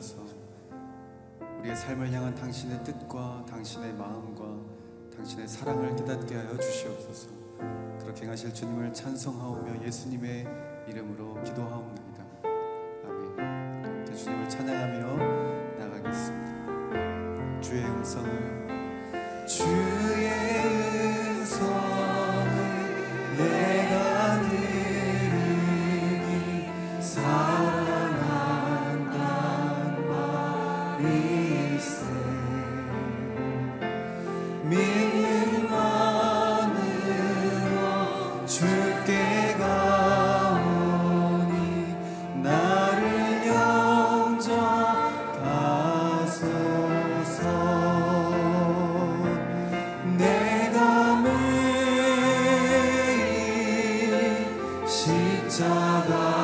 주셔서 우리의 삶을 향한 당신의 뜻과 당신의 마음과 당신의 사랑을 깨닫게 하여 주시옵소서. 그렇게 하실 주님을 찬송하오며 예수님의 이름으로 기도하옵나이다. 아멘. 이렇게 주님을 찬양하며 나가겠습니다. 주의 음성을 주 십자가.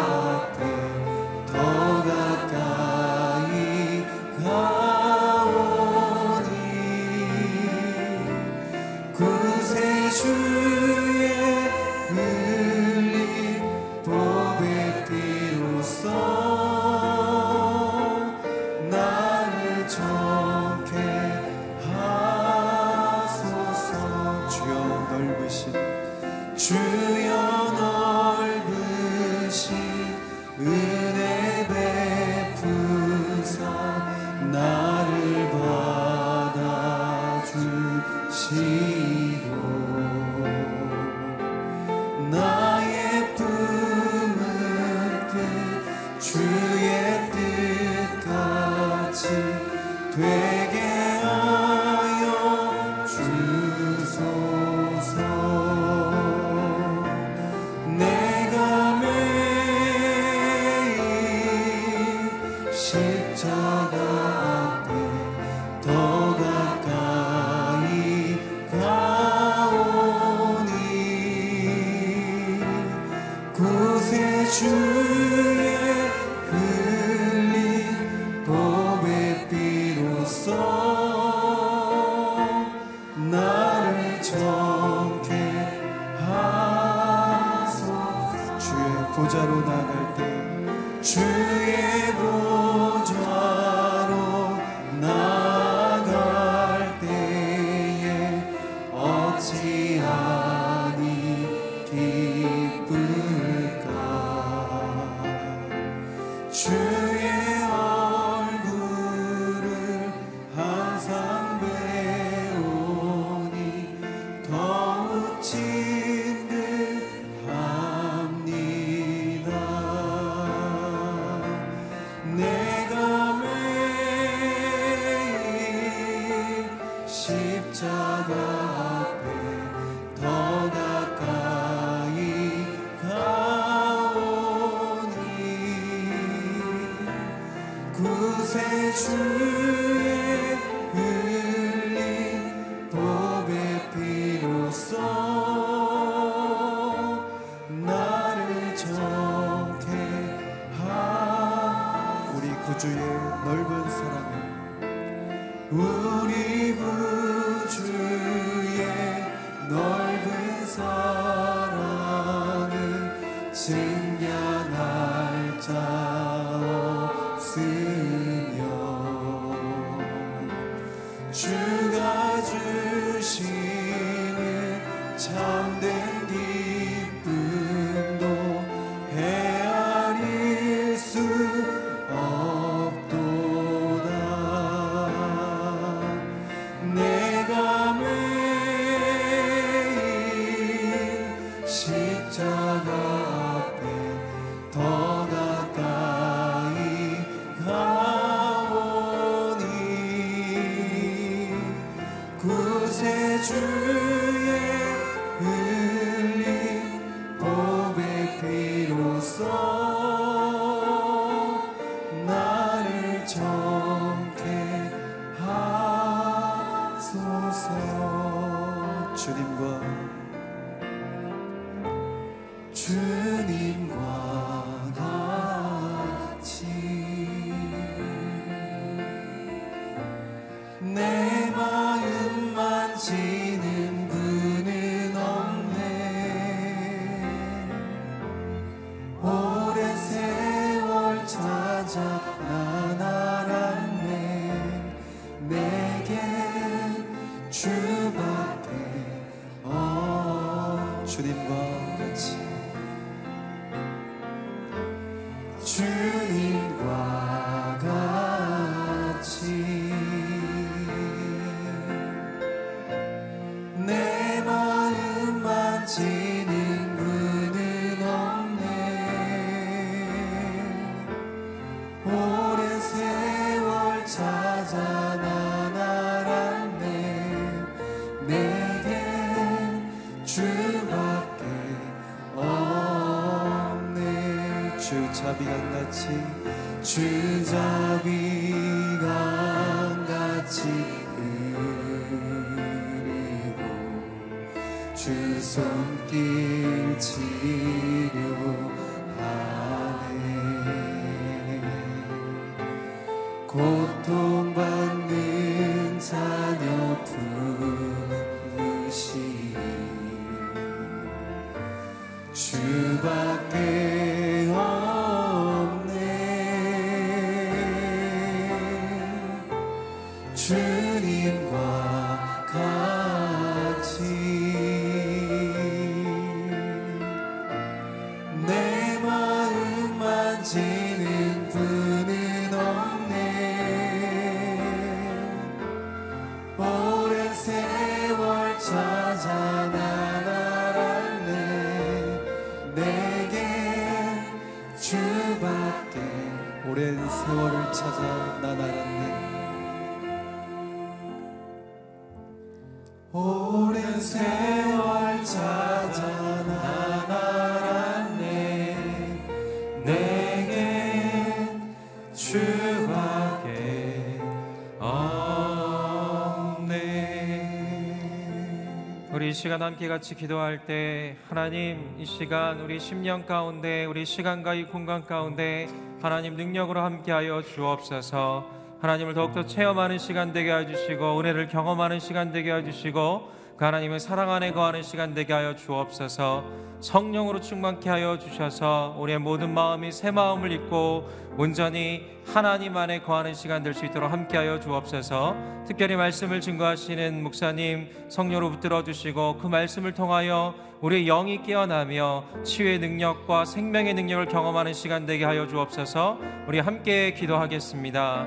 없 시간 함께 같이 기도할 때 하나님 이 시간 우리 10년 가운데 우리 시간과 이 공간 가운데 하나님 능력으로 함께하여 주옵소서. 하나님을 더욱더 체험하는 시간 되게 해주시고 은혜를 경험하는 시간 되게 해주시고 그 하나님의 사랑 안에 거하는 시간 되게 하여 주옵소서 성령으로 충만케 하여 주셔서 우리의 모든 마음이 새 마음을 입고 온전히 하나님 안에 거하는 시간 될 수 있도록 함께하여 주옵소서. 특별히 말씀을 증거하시는 목사님 성령으로 붙들어 주시고 그 말씀을 통하여 우리의 영이 깨어나며 치유의 능력과 생명의 능력을 경험하는 시간 되게 하여 주옵소서. 우리 함께 기도하겠습니다.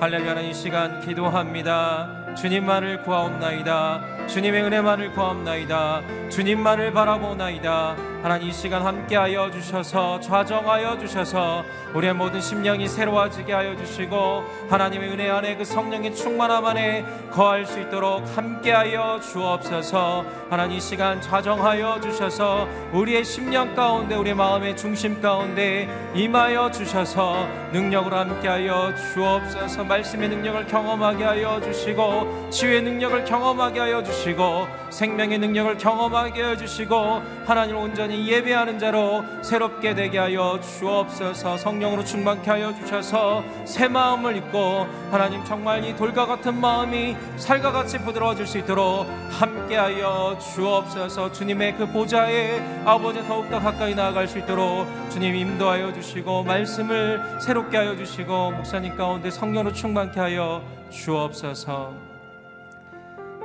할렐루야 이 시간 기도합니다 주님만을 구하옵나이다. 주님의 은혜만을 구하옵나이다. 주님만을 바라보나이다 하나님 이 시간 함께하여 주셔서 좌정하여 주셔서 우리의 모든 심령이 새로워지게 하여 주시고 하나님의 은혜 안에 그 성령의 충만함 안에 거할 수 있도록 함께하여 주옵소서. 하나님 이 시간 좌정하여 주셔서 우리의 심령 가운데 우리의 마음의 중심 가운데 임하여 주셔서 능력으로 함께하여 주옵소서. 말씀의 능력을 경험하게 하여 주시고 치유의 능력을 경험하게 하여 주시고 생명의 능력을 경험하게 하여 주시고 하나님 온전히 예배하는 자로 새롭게 되게 하여 주옵소서. 성령으로 충만케 하여 주셔서 새 마음을 입고 하나님 정말 이 돌과 같은 마음이 살과 같이 부드러워질 수 있도록 함께하여 주옵소서. 주님의 그 보좌에 아버지 더욱더 가까이 나아갈 수 있도록 주님 인도하여 주시고 말씀을 새롭게 하여 주시고 목사님 가운데 성령으로 충만케 하여 주옵소서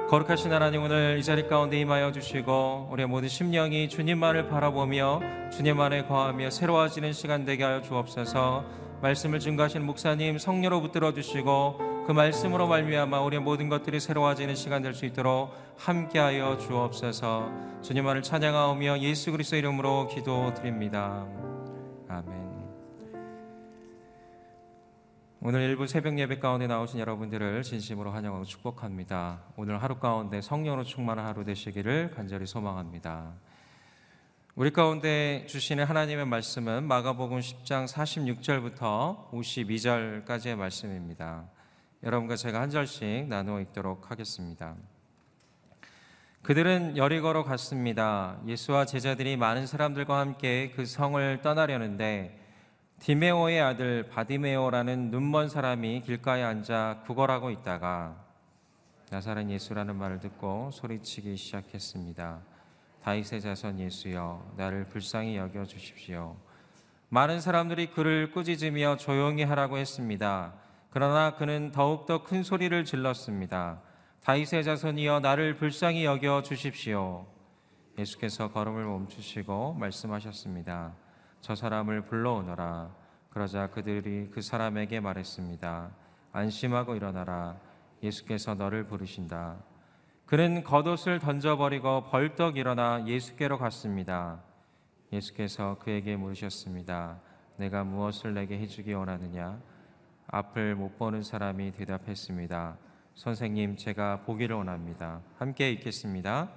거룩하신 하나님 오늘 이 자리 가운데 임하여 주시고 우리의 모든 심령이 주님만을 바라보며 주님 안에 거하며 새로워지는 시간 되게 하여 주옵소서. 말씀을 증거하시는 목사님 성령으로 붙들어 주시고 그 말씀으로 말미암아 우리의 모든 것들이 새로워지는 시간 될 수 있도록 함께하여 주옵소서. 주님만을 찬양하오며 예수 그리스도 이름으로 기도드립니다. 아멘 오늘 일부 새벽 예배 가운데 나오신 여러분들을 진심으로 환영하고 축복합니다. 오늘 하루 가운데 성령으로 충만한 하루 되시기를 간절히 소망합니다. 우리 가운데 주시는 하나님의 말씀은 마가복음 10장 46절부터 52절까지의 말씀입니다. 여러분과 제가 한 절씩 나누어 읽도록 하겠습니다. 그들은 여리고로 갔습니다. 예수와 제자들이 많은 사람들과 함께 그 성을 떠나려는데 디메오의 아들 바디메오라는 눈먼 사람이 길가에 앉아 구걸하고 있다가 나사렛 예수라는 말을 듣고 소리치기 시작했습니다. 다윗의 자손 예수여 나를 불쌍히 여겨 주십시오. 많은 사람들이 그를 꾸짖으며 조용히 하라고 했습니다. 그러나 그는 더욱더 큰 소리를 질렀습니다. 다윗의 자손이여 나를 불쌍히 여겨 주십시오. 예수께서 걸음을 멈추시고 말씀하셨습니다. 저 사람을 불러오너라. 그러자 그들이 그 사람에게 말했습니다. 안심하고 일어나라. 예수께서 너를 부르신다. 그는 겉옷을 던져버리고 벌떡 일어나 예수께로 갔습니다. 예수께서 그에게 물으셨습니다. 내가 무엇을 내게 해주기 원하느냐? 앞을 못 보는 사람이 대답했습니다. 선생님, 제가 보기를 원합니다. 함께 읽겠습니다.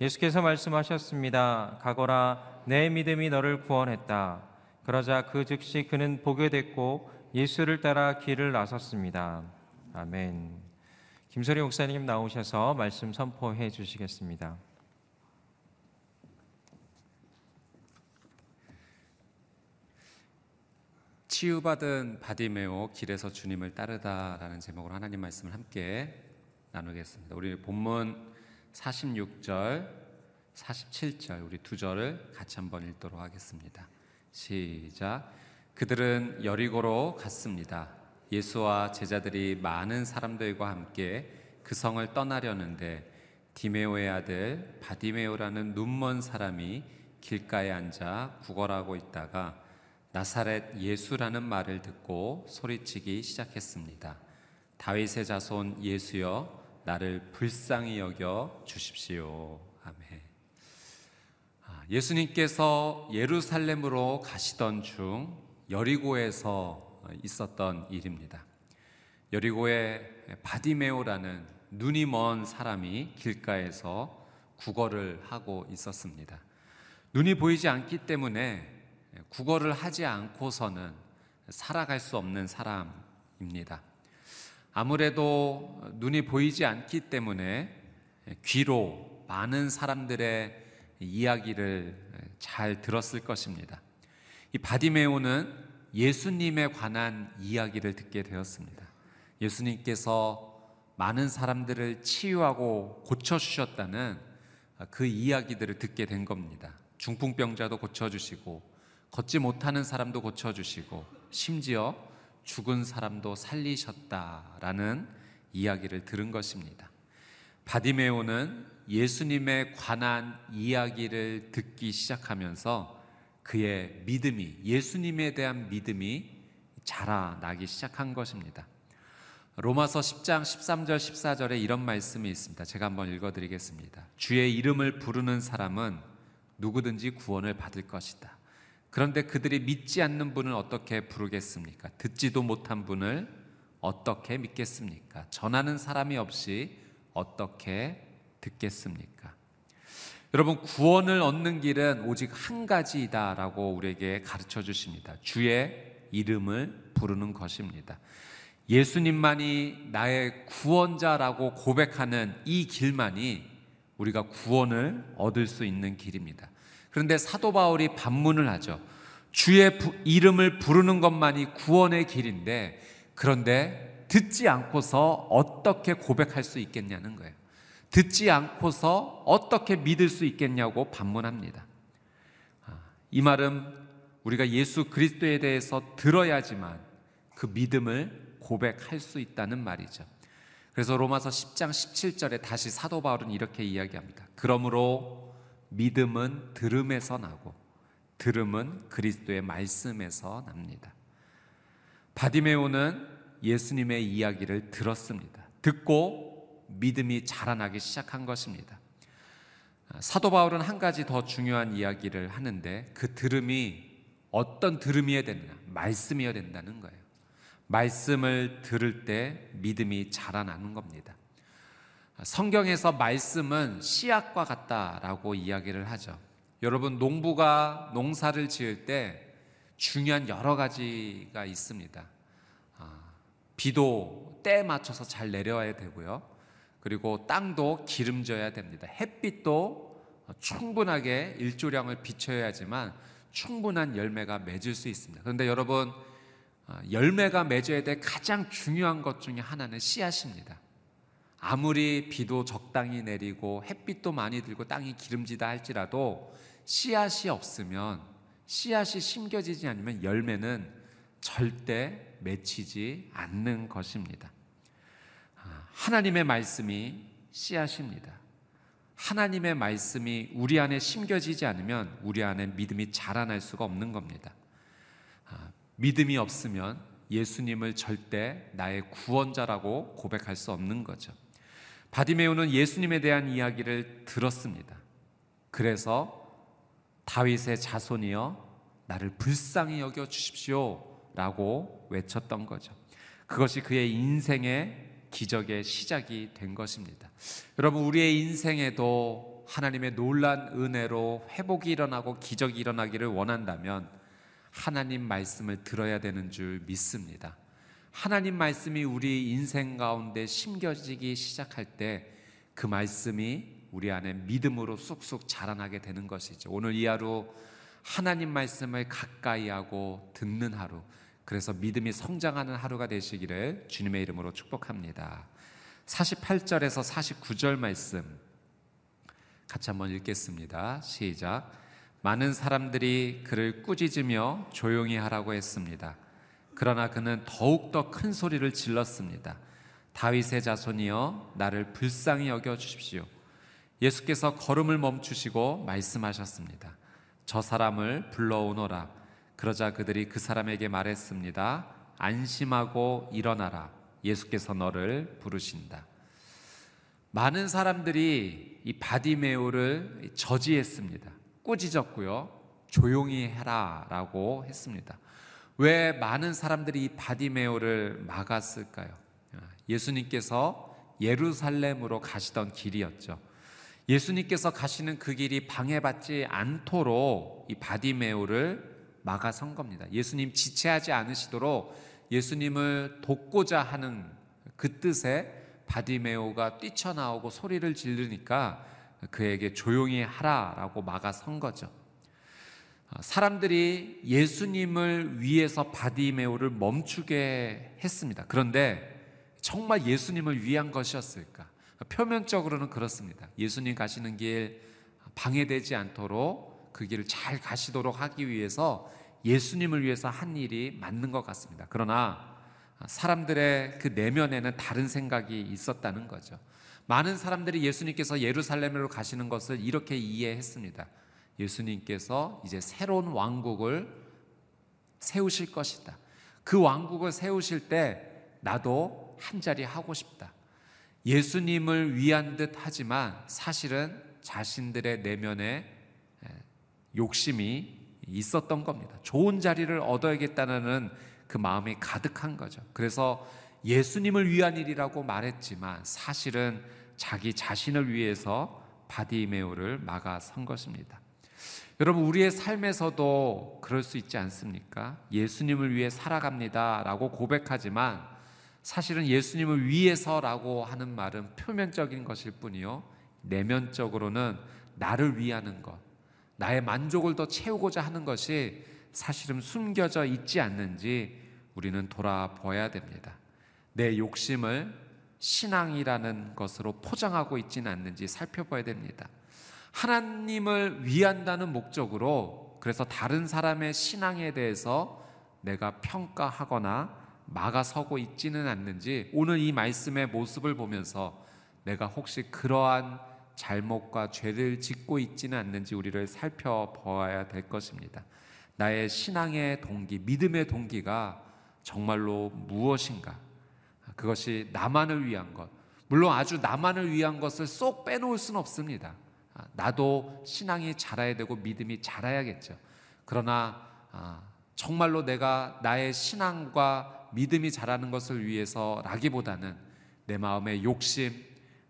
예수께서 말씀하셨습니다. 가거라, 내 믿음이 너를 구원했다. 그러자 그 즉시 그는 보게 됐고 예수를 따라 길을 나섰습니다. 아멘. 김소리 목사님 나오셔서 말씀 선포해 주시겠습니다. 치유받은 바디메오 길에서 주님을 따르다라는 제목으로 하나님 말씀을 함께 나누겠습니다. 우리 본문 46절, 47절 우리 두 절을 같이 한번 읽도록 하겠습니다. 시작. 그들은 여리고로 갔습니다. 예수와 제자들이 많은 사람들과 함께 그 성을 떠나려는데 디메오의 아들 바디메오라는 눈먼 사람이 길가에 앉아 구걸하고 있다가 나사렛 예수라는 말을 듣고 소리치기 시작했습니다. 다윗의 자손 예수여 나를 불쌍히 여겨 주십시오. 아멘. 아, 예수님께서 예루살렘으로 가시던 중 여리고에서 있었던 일입니다. 여리고에 바디메오라는 눈이 먼 사람이 길가에서 구걸을 하고 있었습니다. 눈이 보이지 않기 때문에 구걸을 하지 않고서는 살아갈 수 없는 사람입니다. 아무래도 눈이 보이지 않기 때문에 귀로 많은 사람들의 이야기를 잘 들었을 것입니다. 이 바디메오는 예수님에 관한 이야기를 듣게 되었습니다. 예수님께서 많은 사람들을 치유하고 고쳐주셨다는 그 이야기들을 듣게 된 겁니다. 중풍병자도 고쳐주시고, 걷지 못하는 사람도 고쳐주시고, 심지어 죽은 사람도 살리셨다라는 이야기를 들은 것입니다. 바디메오는 예수님에 관한 이야기를 듣기 시작하면서 그의 믿음이, 예수님에 대한 믿음이 자라나기 시작한 것입니다. 로마서 10장 13절 14절에 이런 말씀이 있습니다. 제가 한번 읽어 드리겠습니다. 주의 이름을 부르는 사람은 누구든지 구원을 받을 것이다. 그런데 그들이 믿지 않는 분을 어떻게 부르겠습니까? 듣지도 못한 분을 어떻게 믿겠습니까? 전하는 사람이 없이 어떻게 듣겠습니까? 여러분, 구원을 얻는 길은 오직 한 가지이다라고 우리에게 가르쳐 주십니다. 주의 이름을 부르는 것입니다. 예수님만이 나의 구원자라고 고백하는 이 길만이 우리가 구원을 얻을 수 있는 길입니다. 그런데 사도 바울이 반문을 하죠. 주의 부, 이름을 부르는 것만이 구원의 길인데 그런데 듣지 않고서 어떻게 고백할 수 있겠냐는 거예요. 듣지 않고서 어떻게 믿을 수 있겠냐고 반문합니다. 아, 이 말은 우리가 예수 그리스도에 대해서 들어야지만 그 믿음을 고백할 수 있다는 말이죠. 그래서 로마서 10장 17절에 다시 사도 바울은 이렇게 이야기합니다. 그러므로 믿음은 들음에서 나고 들음은 그리스도의 말씀에서 납니다. 바디메오는 예수님의 이야기를 들었습니다. 듣고 믿음이 자라나기 시작한 것입니다. 사도 바울은 한 가지 더 중요한 이야기를 하는데 그 들음이 어떤 들음이어야 되느냐? 말씀이어야 된다는 거예요. 말씀을 들을 때 믿음이 자라나는 겁니다. 성경에서 말씀은 씨앗과 같다라고 이야기를 하죠. 여러분, 농부가 농사를 지을 때 중요한 여러 가지가 있습니다. 아, 비도 때에 맞춰서 잘 내려와야 되고요. 그리고 땅도 기름져야 됩니다. 햇빛도 충분하게 일조량을 비춰야지만 충분한 열매가 맺을 수 있습니다. 그런데 여러분, 아, 열매가 맺어야 될 가장 중요한 것 중에 하나는 씨앗입니다. 아무리 비도 적당히 내리고 햇빛도 많이 들고 땅이 기름지다 할지라도 씨앗이 없으면 씨앗이 심겨지지 않으면 열매는 절대 맺히지 않는 것입니다. 아, 하나님의 말씀이 씨앗입니다. 하나님의 말씀이 우리 안에 심겨지지 않으면 우리 안에 믿음이 자라날 수가 없는 겁니다. 아, 믿음이 없으면 예수님을 절대 나의 구원자라고 고백할 수 없는 거죠. 바디메오는 예수님에 대한 이야기를 들었습니다. 그래서 다윗의 자손이여 나를 불쌍히 여겨 주십시오라고 외쳤던 거죠. 그것이 그의 인생의 기적의 시작이 된 것입니다. 여러분 우리의 인생에도 하나님의 놀란 은혜로 회복이 일어나고 기적이 일어나기를 원한다면 하나님 말씀을 들어야 되는 줄 믿습니다. 하나님 말씀이 우리 인생 가운데 심겨지기 시작할 때 그 말씀이 우리 안에 믿음으로 쑥쑥 자라나게 되는 것이죠. 오늘 이 하루 하나님 말씀을 가까이 하고 듣는 하루, 그래서 믿음이 성장하는 하루가 되시기를 주님의 이름으로 축복합니다. 48절에서 49절 말씀 같이 한번 읽겠습니다. 시작. 많은 사람들이 그를 꾸짖으며 조용히 하라고 했습니다. 그러나 그는 더욱더 큰 소리를 질렀습니다. 다윗의 자손이여 나를 불쌍히 여겨 주십시오. 예수께서 걸음을 멈추시고 말씀하셨습니다. 저 사람을 불러오너라. 그러자 그들이 그 사람에게 말했습니다. 안심하고 일어나라. 예수께서 너를 부르신다. 많은 사람들이 이 바디메오를 저지했습니다. 꾸짖었고요. 조용히 해라라고 했습니다. 왜 많은 사람들이 이 바디메오를 막았을까요? 예수님께서 예루살렘으로 가시던 길이었죠. 예수님께서 가시는 그 길이 방해받지 않도록 이 바디매오를 막아선 겁니다. 예수님 지체하지 않으시도록 예수님을 돕고자 하는 그 뜻에 바디매오가 뛰쳐나오고 소리를 지르니까 그에게 조용히 하라라고 막아선 거죠. 사람들이 예수님을 위해서 바디매오를 멈추게 했습니다. 그런데 정말 예수님을 위한 것이었을까? 표면적으로는 그렇습니다. 예수님 가시는 길 방해되지 않도록 그 길을 잘 가시도록 하기 위해서 예수님을 위해서 한 일이 맞는 것 같습니다. 그러나 사람들의 그 내면에는 다른 생각이 있었다는 거죠. 많은 사람들이 예수님께서 예루살렘으로 가시는 것을 이렇게 이해했습니다. 예수님께서 이제 새로운 왕국을 세우실 것이다. 그 왕국을 세우실 때 나도 한 자리 하고 싶다. 예수님을 위한 듯 하지만 사실은 자신들의 내면에 욕심이 있었던 겁니다. 좋은 자리를 얻어야겠다는 그 마음이 가득한 거죠. 그래서 예수님을 위한 일이라고 말했지만 사실은 자기 자신을 위해서 바디메오를 막아선 것입니다. 여러분 우리의 삶에서도 그럴 수 있지 않습니까? 예수님을 위해 살아갑니다 라고 고백하지만 사실은 예수님을 위해서라고 하는 말은 표면적인 것일 뿐이요. 내면적으로는 나를 위하는 것, 나의 만족을 더 채우고자 하는 것이 사실은 숨겨져 있지 않는지 우리는 돌아봐야 됩니다. 내 욕심을 신앙이라는 것으로 포장하고 있지는 않는지 살펴봐야 됩니다. 하나님을 위한다는 목적으로 그래서 다른 사람의 신앙에 대해서 내가 평가하거나 막아서고 있지는 않는지 오늘 이 말씀의 모습을 보면서 내가 혹시 그러한 잘못과 죄를 짓고 있지는 않는지 우리를 살펴보아야 될 것입니다. 나의 신앙의 동기, 믿음의 동기가 정말로 무엇인가? 그것이 나만을 위한 것. 물론 아주 나만을 위한 것을 쏙 빼놓을 수는 없습니다. 나도 신앙이 자라야 되고 믿음이 자라야겠죠. 그러나 아, 정말로 내가 나의 신앙과 믿음이 자라는 것을 위해서라기보다는 내 마음의 욕심,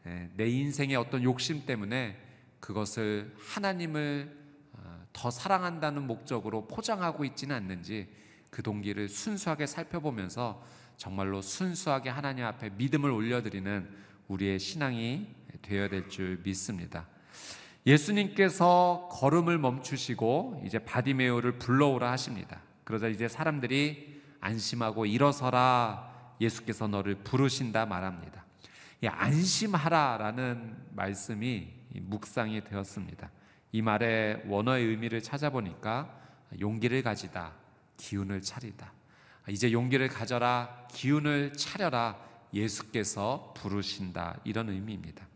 예, 내 인생의 어떤 욕심 때문에 그것을 하나님을 어, 더 사랑한다는 목적으로 포장하고 있지는 않는지 그 동기를 순수하게 살펴보면서 정말로 순수하게 하나님 앞에 믿음을 올려드리는 우리의 신앙이 되어야 될 줄 믿습니다. 예수님께서 걸음을 멈추시고 이제 바디메오를 불러오라 하십니다. 그러자 이제 사람들이 안심하고 일어서라 예수께서 너를 부르신다 말합니다. 안심하라라는 말씀이 묵상이 되었습니다. 이 말의 원어의 의미를 찾아보니까 용기를 가지다, 기운을 차리다. 이제 용기를 가져라, 기운을 차려라, 예수께서 부르신다. 이런 의미입니다.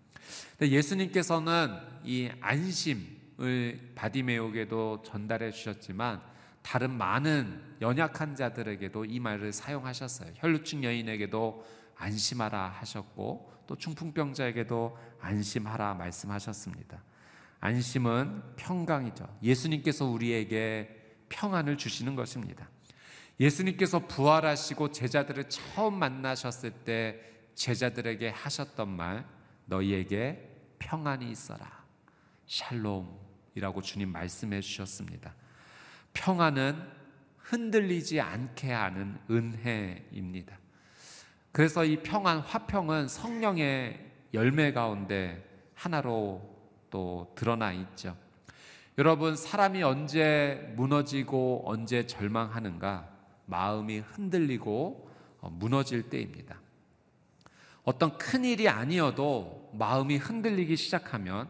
예수님께서는 이 안심을 바디메오에게도 전달해 주셨지만 다른 많은 연약한 자들에게도 이 말을 사용하셨어요. 혈루증 여인에게도 안심하라 하셨고 또 중풍병자에게도 안심하라 말씀하셨습니다. 안심은 평강이죠. 예수님께서 우리에게 평안을 주시는 것입니다. 예수님께서 부활하시고 제자들을 처음 만나셨을 때 제자들에게 하셨던 말 너희에게 평안이 있어라. 샬롬이라고 주님 말씀해 주셨습니다. 평안은 흔들리지 않게 하는 은혜입니다. 그래서 이 평안 화평은 성령의 열매 가운데 하나로 또 드러나 있죠. 여러분 사람이 언제 무너지고 언제 절망하는가? 마음이 흔들리고 어, 무너질 때입니다. 어떤 큰 일이 아니어도 마음이 흔들리기 시작하면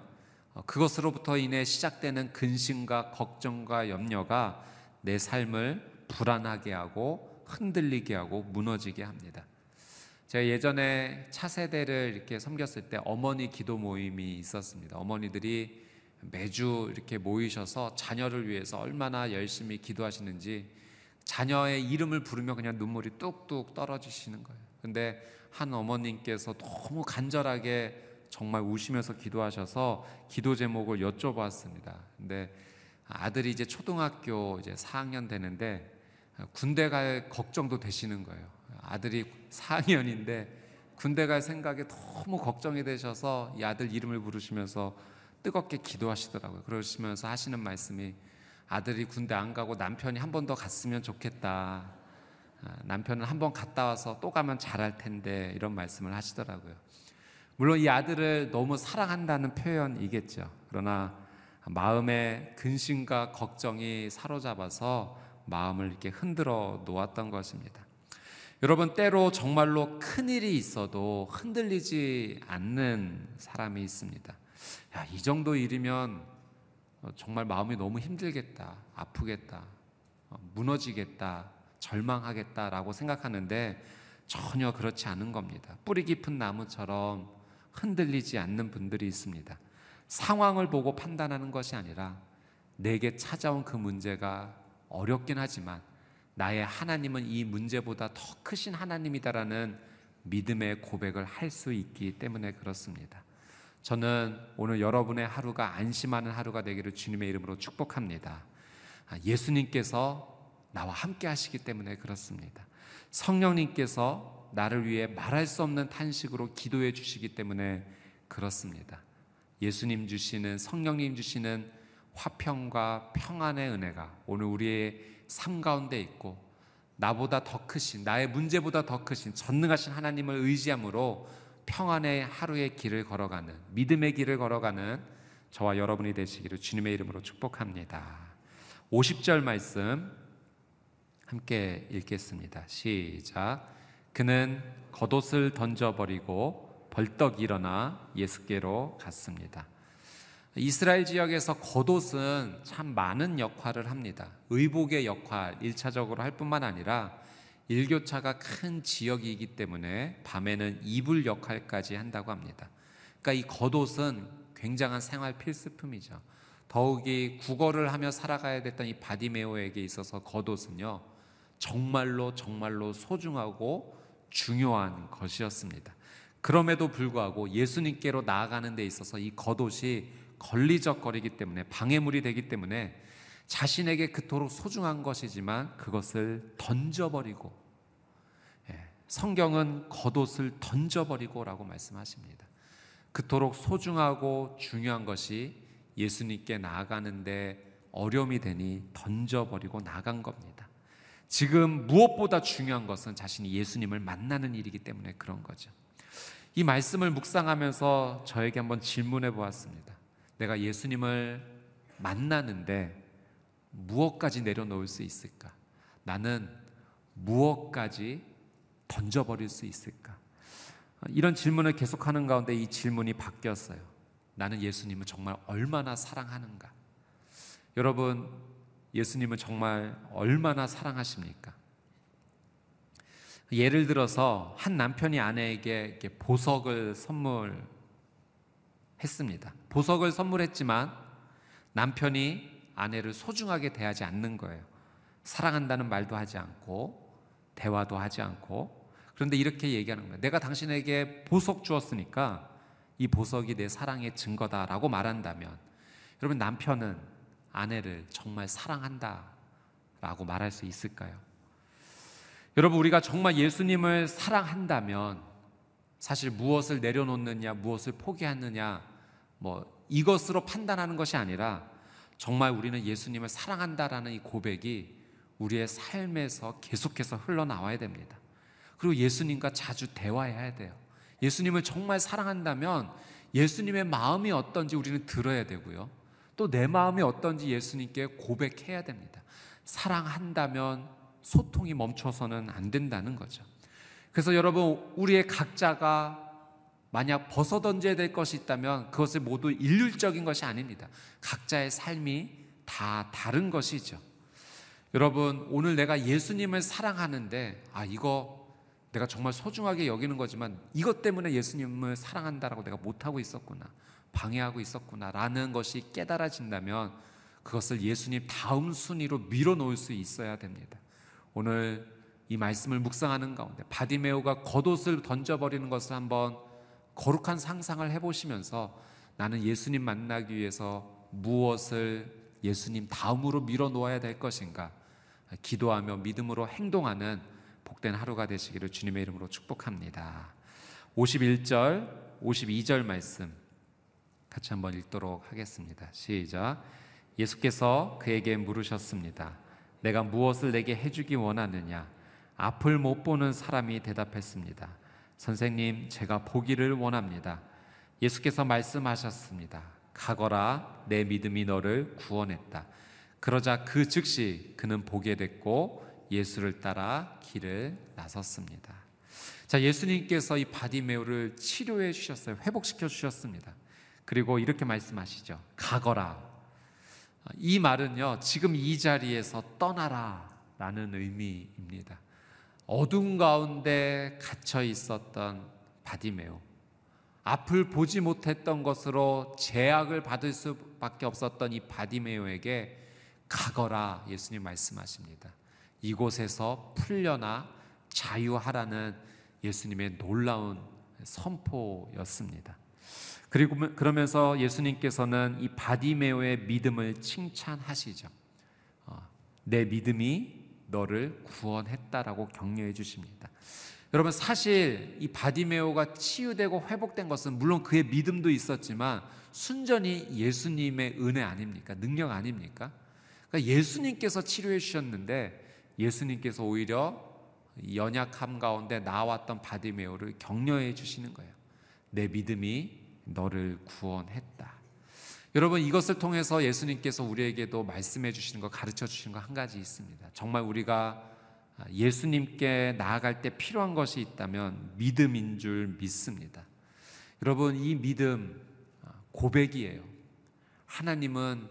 어, 그것으로부터 인해 시작되는 근심과 걱정과 염려가 내 삶을 불안하게 하고 흔들리게 하고 무너지게 합니다. 제가 예전에 차세대를 이렇게 섬겼을 때 어머니 기도 모임이 있었습니다. 어머니들이 매주 이렇게 모이셔서 자녀를 위해서 얼마나 열심히 기도하시는지 자녀의 이름을 부르며 그냥 눈물이 뚝뚝 떨어지시는 거예요. 근데 한 어머님께서 너무 간절하게 정말 우시면서 기도하셔서 기도 제목을 여쭤봤습니다. 근데 아들이 이제 초등학교 이제 4학년 되는데 군대 갈 걱정도 되시는 거예요. 아들이 4학년인데 군대 갈 생각에 너무 걱정이 되셔서 이 아들 이름을 부르시면서 뜨겁게 기도하시더라고요. 그러시면서 하시는 말씀이 아들이 군대 안 가고 남편이 한 번 더 갔으면 좋겠다. 아, 남편은 한 번 갔다 와서 또 가면 잘할 텐데 이런 말씀을 하시더라고요. 물론 이 아들을 너무 사랑한다는 표현이겠죠. 그러나 마음의 근심과 걱정이 사로잡아서 마음을 이렇게 흔들어 놓았던 것입니다. 여러분 때로 정말로 큰 일이 있어도 흔들리지 않는 사람이 있습니다. 야, 이 정도 일이면 정말 마음이 너무 힘들겠다, 아프겠다, 어, 무너지겠다, 절망하겠다라고 생각하는데 전혀 그렇지 않은 겁니다. 뿌리 깊은 나무처럼 흔들리지 않는 분들이 있습니다. 상황을 보고 판단하는 것이 아니라 내게 찾아온 그 문제가 어렵긴 하지만 나의 하나님은 이 문제보다 더 크신 하나님이다라는 믿음의 고백을 할 수 있기 때문에 그렇습니다. 저는 오늘 여러분의 하루가 안심하는 하루가 되기를 주님의 이름으로 축복합니다. 아, 예수님께서 나와 함께 하시기 때문에 그렇습니다. 성령님께서 나를 위해 말할 수 없는 탄식으로 기도해 주시기 때문에 그렇습니다. 예수님 주시는 성령님 주시는 화평과 평안의 은혜가 오늘 우리의 삶 가운데 있고 나보다 더 크신 나의 문제보다 더 크신 전능하신 하나님을 의지함으로 평안의 하루의 길을 걸어가는 믿음의 길을 걸어가는 저와 여러분이 되시기를 주님의 이름으로 축복합니다. 50절 말씀 함께 읽겠습니다. 시작. 그는 겉옷을 던져버리고 벌떡 일어나 예수께로 갔습니다. 이스라엘 지역에서 겉옷은 참 많은 역할을 합니다. 의복의 역할, 일차적으로 할 뿐만 아니라 일교차가 큰 지역이기 때문에 밤에는 이불 역할까지 한다고 합니다. 그러니까 이 겉옷은 굉장한 생활 필수품이죠. 더욱이 국어를 하며 살아가야 됐던 이 바디메오에게 있어서 겉옷은요, 정말로 정말로 소중하고 중요한 것이었습니다. 그럼에도 불구하고 예수님께로 나아가는 데 있어서 이 겉옷이 걸리적거리기 때문에 방해물이 되기 때문에 자신에게 그토록 소중한 것이지만 그것을 던져버리고 예, 성경은 겉옷을 던져버리고라고 말씀하십니다. 그토록 소중하고 중요한 것이 예수님께 나아가는데 어려움이 되니 던져버리고 나간 겁니다. 지금 무엇보다 중요한 것은 자신이 예수님을 만나는 일이기 때문에 그런 거죠. 이 말씀을 묵상하면서 저에게 한번 질문해 보았습니다. 내가 예수님을 만나는데 무엇까지 내려놓을 수 있을까? 나는 무엇까지 던져버릴 수 있을까? 이런 질문을 계속하는 가운데 이 질문이 바뀌었어요. 나는 예수님을 정말 얼마나 사랑하는가? 여러분, 예수님을 정말 얼마나 사랑하십니까? 예를 들어서 한 남편이 아내에게 보석을 선물 했습니다. 보석을 선물했지만 남편이 아내를 소중하게 대하지 않는 거예요. 사랑한다는 말도 하지 않고 대화도 하지 않고 그런데 이렇게 얘기하는 거예요. 내가 당신에게 보석 주었으니까 이 보석이 내 사랑의 증거다라고 말한다면 여러분 남편은 아내를 정말 사랑한다 라고 말할 수 있을까요? 여러분 우리가 정말 예수님을 사랑한다면 사실 무엇을 내려놓느냐 무엇을 포기하느냐 뭐 이것으로 판단하는 것이 아니라 정말 우리는 예수님을 사랑한다라는 이 고백이 우리의 삶에서 계속해서 흘러나와야 됩니다. 그리고 예수님과 자주 대화해야 돼요. 예수님을 정말 사랑한다면 예수님의 마음이 어떤지 우리는 들어야 되고요. 또 내 마음이 어떤지 예수님께 고백해야 됩니다. 사랑한다면 소통이 멈춰서는 안 된다는 거죠. 그래서 여러분, 우리의 각자가 만약 벗어 던져야 될 것이 있다면 그것을 모두 일률적인 것이 아닙니다. 각자의 삶이 다 다른 것이죠. 여러분, 오늘 내가 예수님을 사랑하는데, 아, 이거 내가 정말 소중하게 여기는 거지만 이것 때문에 예수님을 사랑한다라고 내가 못하고 있었구나. 방해하고 있었구나. 라는 것이 깨달아진다면 그것을 예수님 다음 순위로 밀어놓을 수 있어야 됩니다. 오늘 이 말씀을 묵상하는 가운데 바디메오가 겉옷을 던져버리는 것을 한번 거룩한 상상을 해보시면서 나는 예수님 만나기 위해서 무엇을 예수님 다음으로 밀어놓아야 될 것인가 기도하며 믿음으로 행동하는 복된 하루가 되시기를 주님의 이름으로 축복합니다. 51절, 52절 말씀 같이 한번 읽도록 하겠습니다. 시작. 예수께서 그에게 물으셨습니다. 내가 무엇을 내게 해주기 원하느냐? 앞을 못 보는 사람이 대답했습니다. 선생님, 제가 보기를 원합니다. 예수께서 말씀하셨습니다. 가거라, 내 믿음이 너를 구원했다. 그러자 그 즉시 그는 보게 됐고 예수를 따라 길을 나섰습니다. 자, 예수님께서 이 바디메오를 치료해 주셨어요. 회복시켜 주셨습니다. 그리고 이렇게 말씀하시죠. 가거라. 이 말은요, 지금 이 자리에서 떠나라 라는 의미입니다. 어둠 가운데 갇혀 있었던 바디메오. 앞을 보지 못했던 것으로 제약을 받을 수밖에 없었던 이 바디메오에게 가거라 예수님 말씀하십니다. 이곳에서 풀려나 자유하라는 예수님의 놀라운 선포였습니다. 그리고 그러면서 예수님께서는 이 바디메오의 믿음을 칭찬하시죠. 어, 내 믿음이 너를 구원했다라고 격려해 주십니다. 여러분 사실 이 바디메오가 치유되고 회복된 것은 물론 그의 믿음도 있었지만 순전히 예수님의 은혜 아닙니까? 능력 아닙니까? 그러니까 예수님께서 치료해 주셨는데 예수님께서 오히려 연약함 가운데 나왔던 바디메오를 격려해 주시는 거예요. 내 믿음이 너를 구원했다. 여러분 이것을 통해서 예수님께서 우리에게도 말씀해 주시는 거 가르쳐 주시는 거 한 가지 있습니다. 정말 우리가 예수님께 나아갈 때 필요한 것이 있다면 믿음인 줄 믿습니다. 여러분 이 믿음 고백이에요. 하나님은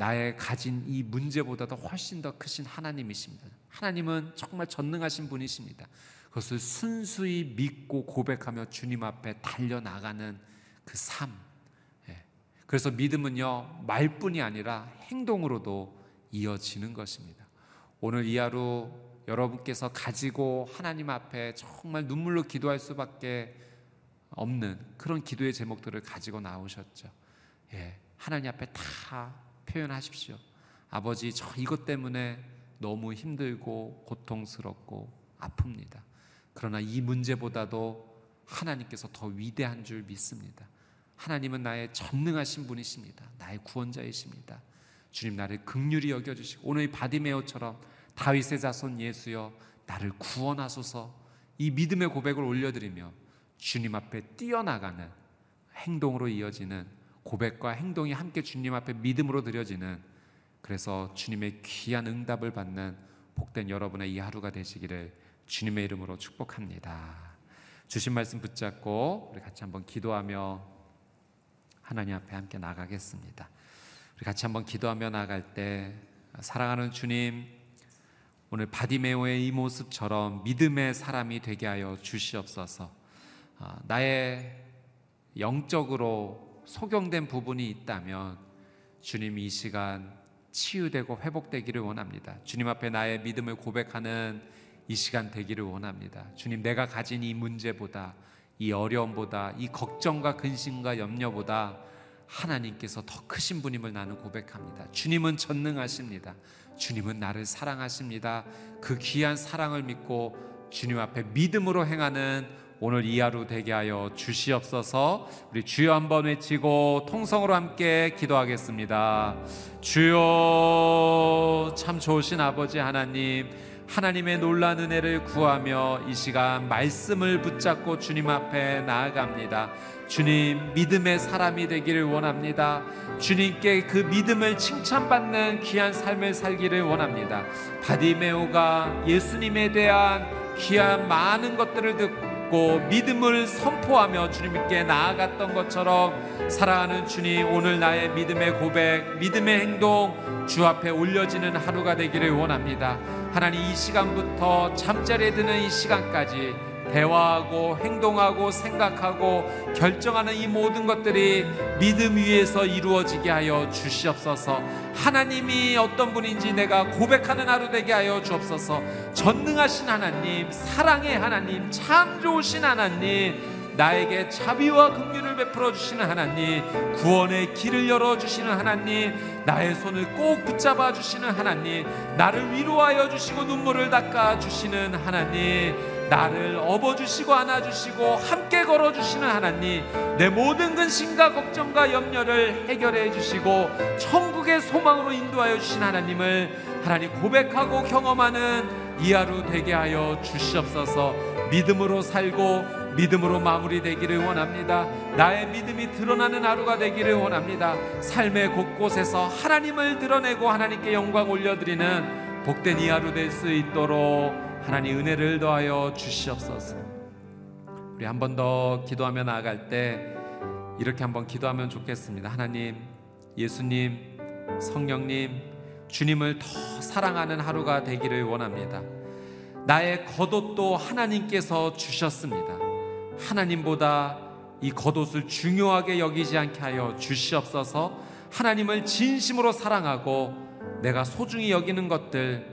나의 가진 이 문제보다도 훨씬 더 크신 하나님이십니다. 하나님은 정말 전능하신 분이십니다. 그것을 순수히 믿고 고백하며 주님 앞에 달려나가는 그 삶. 예. 그래서 믿음은요, 말뿐이 아니라 행동으로도 이어지는 것입니다. 오늘 이 하루 여러분께서 가지고 하나님 앞에 정말 눈물로 기도할 수밖에 없는 그런 기도의 제목들을 가지고 나오셨죠. 예. 하나님 앞에 다 표현하십시오. 아버지, 저 이것 때문에 너무 힘들고 고통스럽고 아픕니다. 그러나 이 문제보다도 하나님께서 더 위대한 줄 믿습니다. 하나님은 나의 전능하신 분이십니다. 나의 구원자이십니다. 주님 나를 극률히 여겨 주시고 오늘 이 바디메오처럼 다윗의 자손 예수여 나를 구원하소서 이 믿음의 고백을 올려드리며 주님 앞에 뛰어나가는 행동으로 이어지는 고백과 행동이 함께 주님 앞에 믿음으로 드려지는 그래서 주님의 귀한 응답을 받는 복된 여러분의 이 하루가 되시기를 주님의 이름으로 축복합니다. 주신 말씀 붙잡고 우리 같이 한번 기도하며 하나님 앞에 함께 나가겠습니다. 우리 같이 한번 기도하며 나갈 때 사랑하는 주님 오늘 바디메오의 이 모습처럼 믿음의 사람이 되게 하여 주시옵소서. 아, 나의 영적으로 소경된 부분이 있다면 주님 이 시간 치유되고 회복되기를 원합니다. 주님 앞에 나의 믿음을 고백하는 이 시간 되기를 원합니다. 주님 내가 가진 이 문제보다 이 어려움보다 이 걱정과 근심과 염려보다 하나님께서 더 크신 분임을 나는 고백합니다. 주님은 전능하십니다. 주님은 나를 사랑하십니다. 그 귀한 사랑을 믿고 주님 앞에 믿음으로 행하는 오늘 이 하루 되게 하여 주시옵소서. 우리 주여 한번 외치고 통성으로 함께 기도하겠습니다. 주여 참 좋으신 아버지 하나님 하나님의 놀란 은혜를 구하며 이 시간 말씀을 붙잡고 주님 앞에 나아갑니다. 주님 믿음의 사람이 되기를 원합니다. 주님께 그 믿음을 칭찬받는 귀한 삶을 살기를 원합니다. 바디메오가 예수님에 대한 귀한 많은 것들을 듣고 믿음을 선포하며 주님께 나아갔던 것처럼 사랑하는 주님 오늘 나의 믿음의 고백, 믿음의 행동 주 앞에 올려지는 하루가 되기를 원합니다. 하나님 이 시간부터 잠자리에 드는 이 시간까지 대화하고 행동하고 생각하고 결정하는 이 모든 것들이 믿음 위에서 이루어지게 하여 주시옵소서. 하나님이 어떤 분인지 내가 고백하는 하루 되게 하여 주옵소서. 전능하신 하나님, 사랑의 하나님, 참 좋으신 하나님, 나에게 자비와 긍휼을 베풀어 주시는 하나님, 구원의 길을 열어 주시는 하나님, 나의 손을 꼭 붙잡아 주시는 하나님, 나를 위로하여 주시고 눈물을 닦아 주시는 하나님, 나를 업어 주시고 안아 주시고 함께 걸어 주시는 하나님, 내 모든 근심과 걱정과 염려를 해결해 주시고 천국의 소망으로 인도하여 주신 하나님을 하나님 고백하고 경험하는 이 하루 되게 하여 주시옵소서. 믿음으로 살고 믿음으로 마무리되기를 원합니다. 나의 믿음이 드러나는 하루가 되기를 원합니다. 삶의 곳곳에서 하나님을 드러내고 하나님께 영광 올려드리는 복된 이 하루 될 수 있도록 하나님 은혜를 더하여 주시옵소서. 우리 한 번 더 기도하며 나아갈 때 이렇게 한번 기도하면 좋겠습니다. 하나님, 예수님, 성령님, 주님을 더 사랑하는 하루가 되기를 원합니다. 나의 겉옷도 하나님께서 주셨습니다. 하나님보다 이 겉옷을 중요하게 여기지 않게 하여 주시옵소서 하나님을 진심으로 사랑하고 내가 소중히 여기는 것들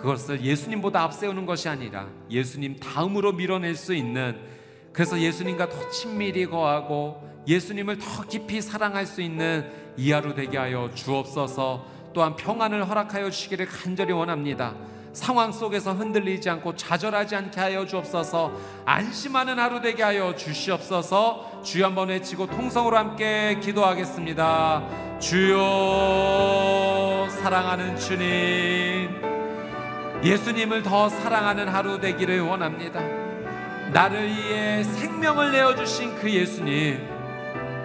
그것을 예수님보다 앞세우는 것이 아니라 예수님 다음으로 밀어낼 수 있는 그래서 예수님과 더 친밀히 거하고 예수님을 더 깊이 사랑할 수 있는 이 하루 되게 하여 주옵소서. 또한 평안을 허락하여 주시기를 간절히 원합니다. 상황 속에서 흔들리지 않고 좌절하지 않게 하여 주옵소서. 안심하는 하루 되게 하여 주시옵소서. 주여 한번 외치고 통성으로 함께 기도하겠습니다. 주여 사랑하는 주님 예수님을 더 사랑하는 하루 되기를 원합니다 나를 위해 생명을 내어주신 그 예수님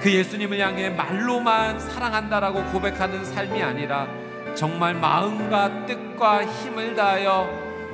그 예수님을 향해 말로만 사랑한다라고 고백하는 삶이 아니라 정말 마음과 뜻과 힘을 다하여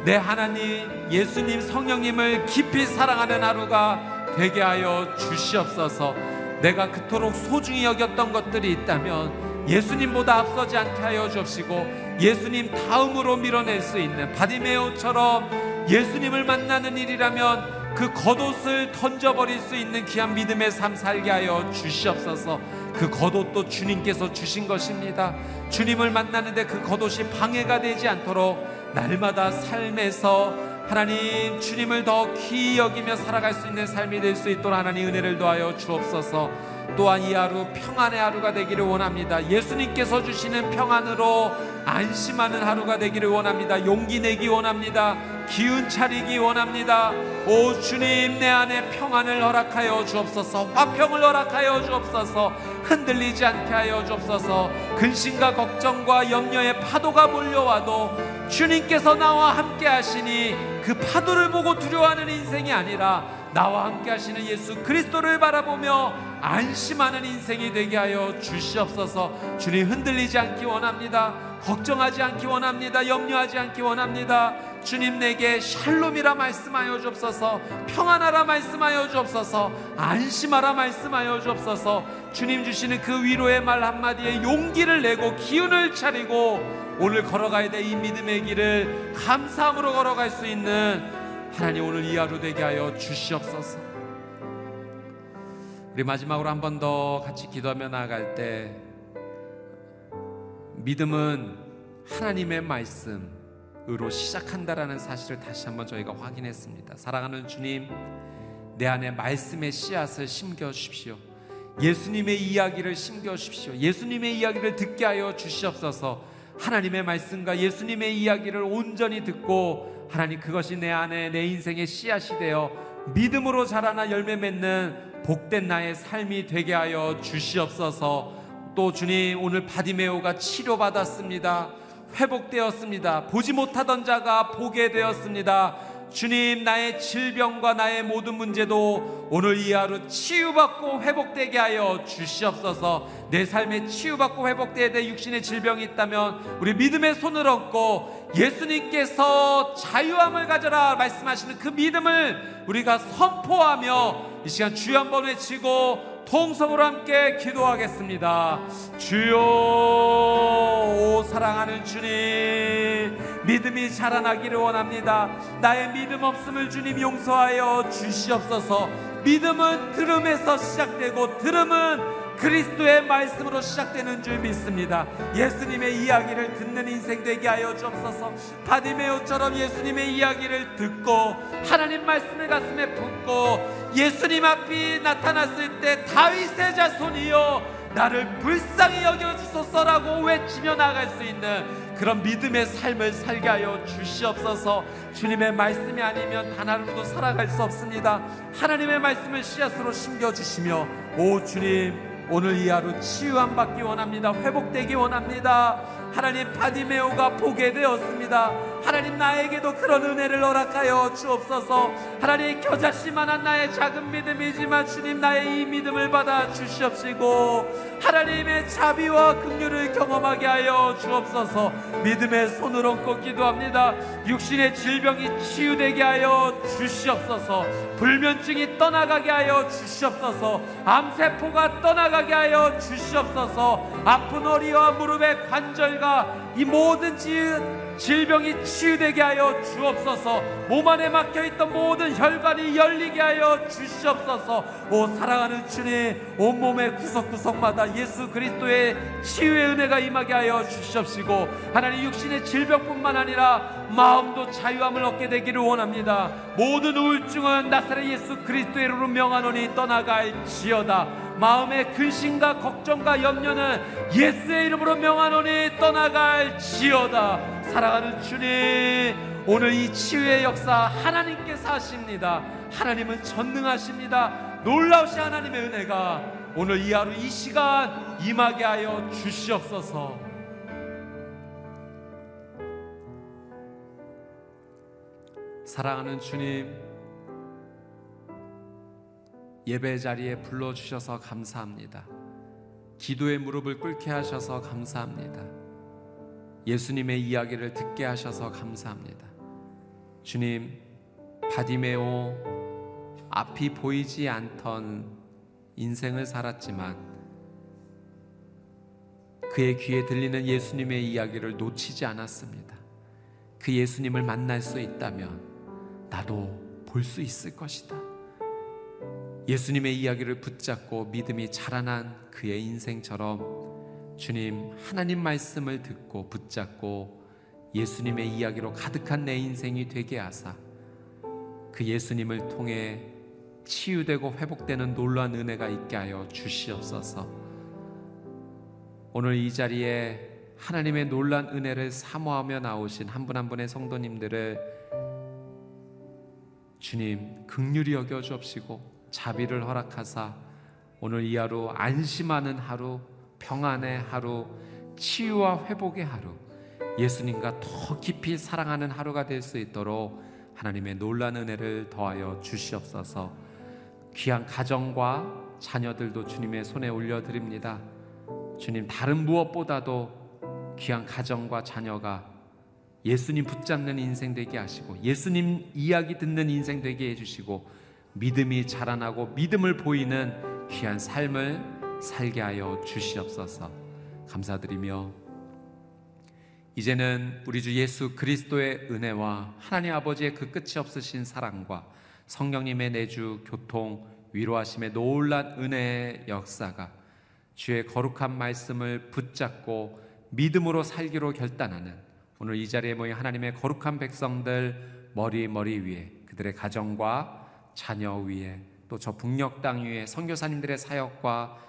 내 하나님 예수님 성령님을 깊이 사랑하는 하루가 되게 하여 주시옵소서. 내가 그토록 소중히 여겼던 것들이 있다면 예수님보다 앞서지 않게 하여 주옵시고 예수님 다음으로 밀어낼 수 있는 바디메오처럼 예수님을 만나는 일이라면 그 겉옷을 던져버릴 수 있는 귀한 믿음의 삶 살게 하여 주시옵소서. 그 겉옷도 주님께서 주신 것입니다. 주님을 만나는데 그 겉옷이 방해가 되지 않도록 날마다 삶에서 하나님 주님을 더 귀히 여기며 살아갈 수 있는 삶이 될 수 있도록 하나님 은혜를 더하여 주옵소서. 또한 이 하루 평안의 하루가 되기를 원합니다. 예수님께서 주시는 평안으로 안심하는 하루가 되기를 원합니다. 용기 내기 원합니다. 기운 차리기 원합니다. 오 주님 내 안에 평안을 허락하여 주옵소서. 화평을 허락하여 주옵소서. 흔들리지 않게 하여 주옵소서. 근심과 걱정과 염려의 파도가 몰려와도 주님께서 나와 함께 하시니 그 파도를 보고 두려워하는 인생이 아니라 나와 함께 하시는 예수 그리스도를 바라보며 안심하는 인생이 되게 하여 주시옵소서. 주님 흔들리지 않기 원합니다. 걱정하지 않기 원합니다. 염려하지 않기 원합니다. 주님 내게 샬롬이라 말씀하여 주옵소서. 평안하라 말씀하여 주옵소서. 안심하라 말씀하여 주옵소서. 주님 주시는 그 위로의 말 한마디에 용기를 내고 기운을 차리고 오늘 걸어가야 될 이 믿음의 길을 감사함으로 걸어갈 수 있는 하나님 오늘 이 하루 되게 하여 주시옵소서. 우리 마지막으로 한 번 더 같이 기도하며 나아갈 때 믿음은 하나님의 말씀으로 시작한다라는 사실을 다시 한번 저희가 확인했습니다. 사랑하는 주님, 내 안에 말씀의 씨앗을 심겨 주십시오. 예수님의 이야기를 심겨 주십시오. 예수님의 이야기를 듣게 하여 주시옵소서. 하나님의 말씀과 예수님의 이야기를 온전히 듣고 하나님 그것이 내 안에 내 인생의 씨앗이 되어 믿음으로 자라나 열매 맺는 복된 나의 삶이 되게 하여 주시옵소서. 또 주님 오늘 바디메오가 치료받았습니다. 회복되었습니다. 보지 못하던 자가 보게 되었습니다. 주님 나의 질병과 나의 모든 문제도 오늘 이 하루 치유받고 회복되게 하여 주시옵소서 내 삶에 치유받고 회복되어야 될 육신의 질병이 있다면 우리 믿음의 손을 얹고 예수님께서 자유함을 가져라 말씀하시는 그 믿음을 우리가 선포하며 이 시간 주여 한번 외치고 통성으로 함께 기도하겠습니다. 주여, 오 사랑하는 주님, 믿음이 자라나기를 원합니다. 나의 믿음 없음을 주님 용서하여 주시옵소서. 믿음은 들음에서 시작되고 들음은 그리스도의 말씀으로 시작되는 줄 믿습니다. 예수님의 이야기를 듣는 인생 되게 하여 주옵소서. 바디메오처럼 예수님의 이야기를 듣고 하나님 말씀을 가슴에 품고 예수님 앞이 나타났을 때 다윗의 자손이여 나를 불쌍히 여겨 주소서라고 외치며 나갈 수 있는 그런 믿음의 삶을 살게 하여 주시옵소서. 주님의 말씀이 아니면 단 하루도 살아갈 수 없습니다. 하나님의 말씀을 씨앗으로 심겨 주시며 오 주님 오늘 이 하루 치유함 받기 원합니다. 회복되기 원합니다. 하나님 바디메오가 보게 되었습니다. 하나님 나에게도 그런 은혜를 허락하여 주옵소서. 하나님 겨자씨만한 나의 작은 믿음이지만 주님 나의 이 믿음을 받아 주시옵시고 하나님의 자비와 긍휼을 경험하게 하여 주옵소서. 믿음의 손을 얹고 기도합니다. 육신의 질병이 치유되게 하여 주시옵소서. 불면증이 떠나가게 하여 주시옵소서. 암세포가 떠나가게 하여 주시옵소서. 아픈 허리와 무릎의 관절 과이 모든 질병이 치유되게 하여 주옵소서. 몸 안에 막혀 있던 모든 혈관이 열리게 하여 주시옵소서. 오 사랑하는 주님, 온 몸의 구석구석마다 예수 그리스도의 치유의 은혜가 임하게 하여 주시옵시고 하나님 육신의 질병뿐만 아니라 마음도 자유함을 얻게 되기를 원합니다. 모든 우울증은 나사렛 예수 그리스도의 이름으로 명하노니 떠나갈지어다. 마음의 근심과 걱정과 염려는 예수의 이름으로 명하노니 떠나갈 지어다. 사랑하는 주님, 오늘 이 치유의 역사 하나님께서 하십니다. 하나님은 전능하십니다. 놀라우신 하나님의 은혜가 오늘 이 하루 이 시간 임하게 하여 주시옵소서. 사랑하는 주님, 예배 자리에 불러 주셔서 감사합니다. 기도의 무릎을 꿇게 하셔서 감사합니다. 예수님의 이야기를 듣게 하셔서 감사합니다. 주님, 바디메오 앞이 보이지 않던 인생을 살았지만 그의 귀에 들리는 예수님의 이야기를 놓치지 않았습니다. 그 예수님을 만날 수 있다면 나도 볼 수 있을 것이다. 예수님의 이야기를 붙잡고 믿음이 자라난 그의 인생처럼 주님 하나님 말씀을 듣고 붙잡고 예수님의 이야기로 가득한 내 인생이 되게 하사 그 예수님을 통해 치유되고 회복되는 놀라운 은혜가 있게 하여 주시옵소서. 오늘 이 자리에 하나님의 놀란 은혜를 사모하며 나오신 한 분 한 분의 성도님들을 주님 극률이 여겨 주옵시고 자비를 허락하사 오늘 이 하루 안심하는 하루 평안의 하루 치유와 회복의 하루 예수님과 더 깊이 사랑하는 하루가 될 수 있도록 하나님의 놀란 은혜를 더하여 주시옵소서. 귀한 가정과 자녀들도 주님의 손에 올려드립니다. 주님 다른 무엇보다도 귀한 가정과 자녀가 예수님 붙잡는 인생 되게 하시고 예수님 이야기 듣는 인생 되게 해주시고 믿음이 자라나고 믿음을 보이는 귀한 삶을 살게 하여 주시옵소서. 감사드리며 이제는 우리 주 예수 그리스도의 은혜와 하나님 아버지의 그 끝이 없으신 사랑과 성령님의 내주 교통 위로하심의 놀란 은혜의 역사가 주의 거룩한 말씀을 붙잡고 믿음으로 살기로 결단하는 오늘 이 자리에 모인 하나님의 거룩한 백성들 머리 머리 위에 그들의 가정과 자녀 위에 또 저 북녘 땅 위에 선교사님들의 사역과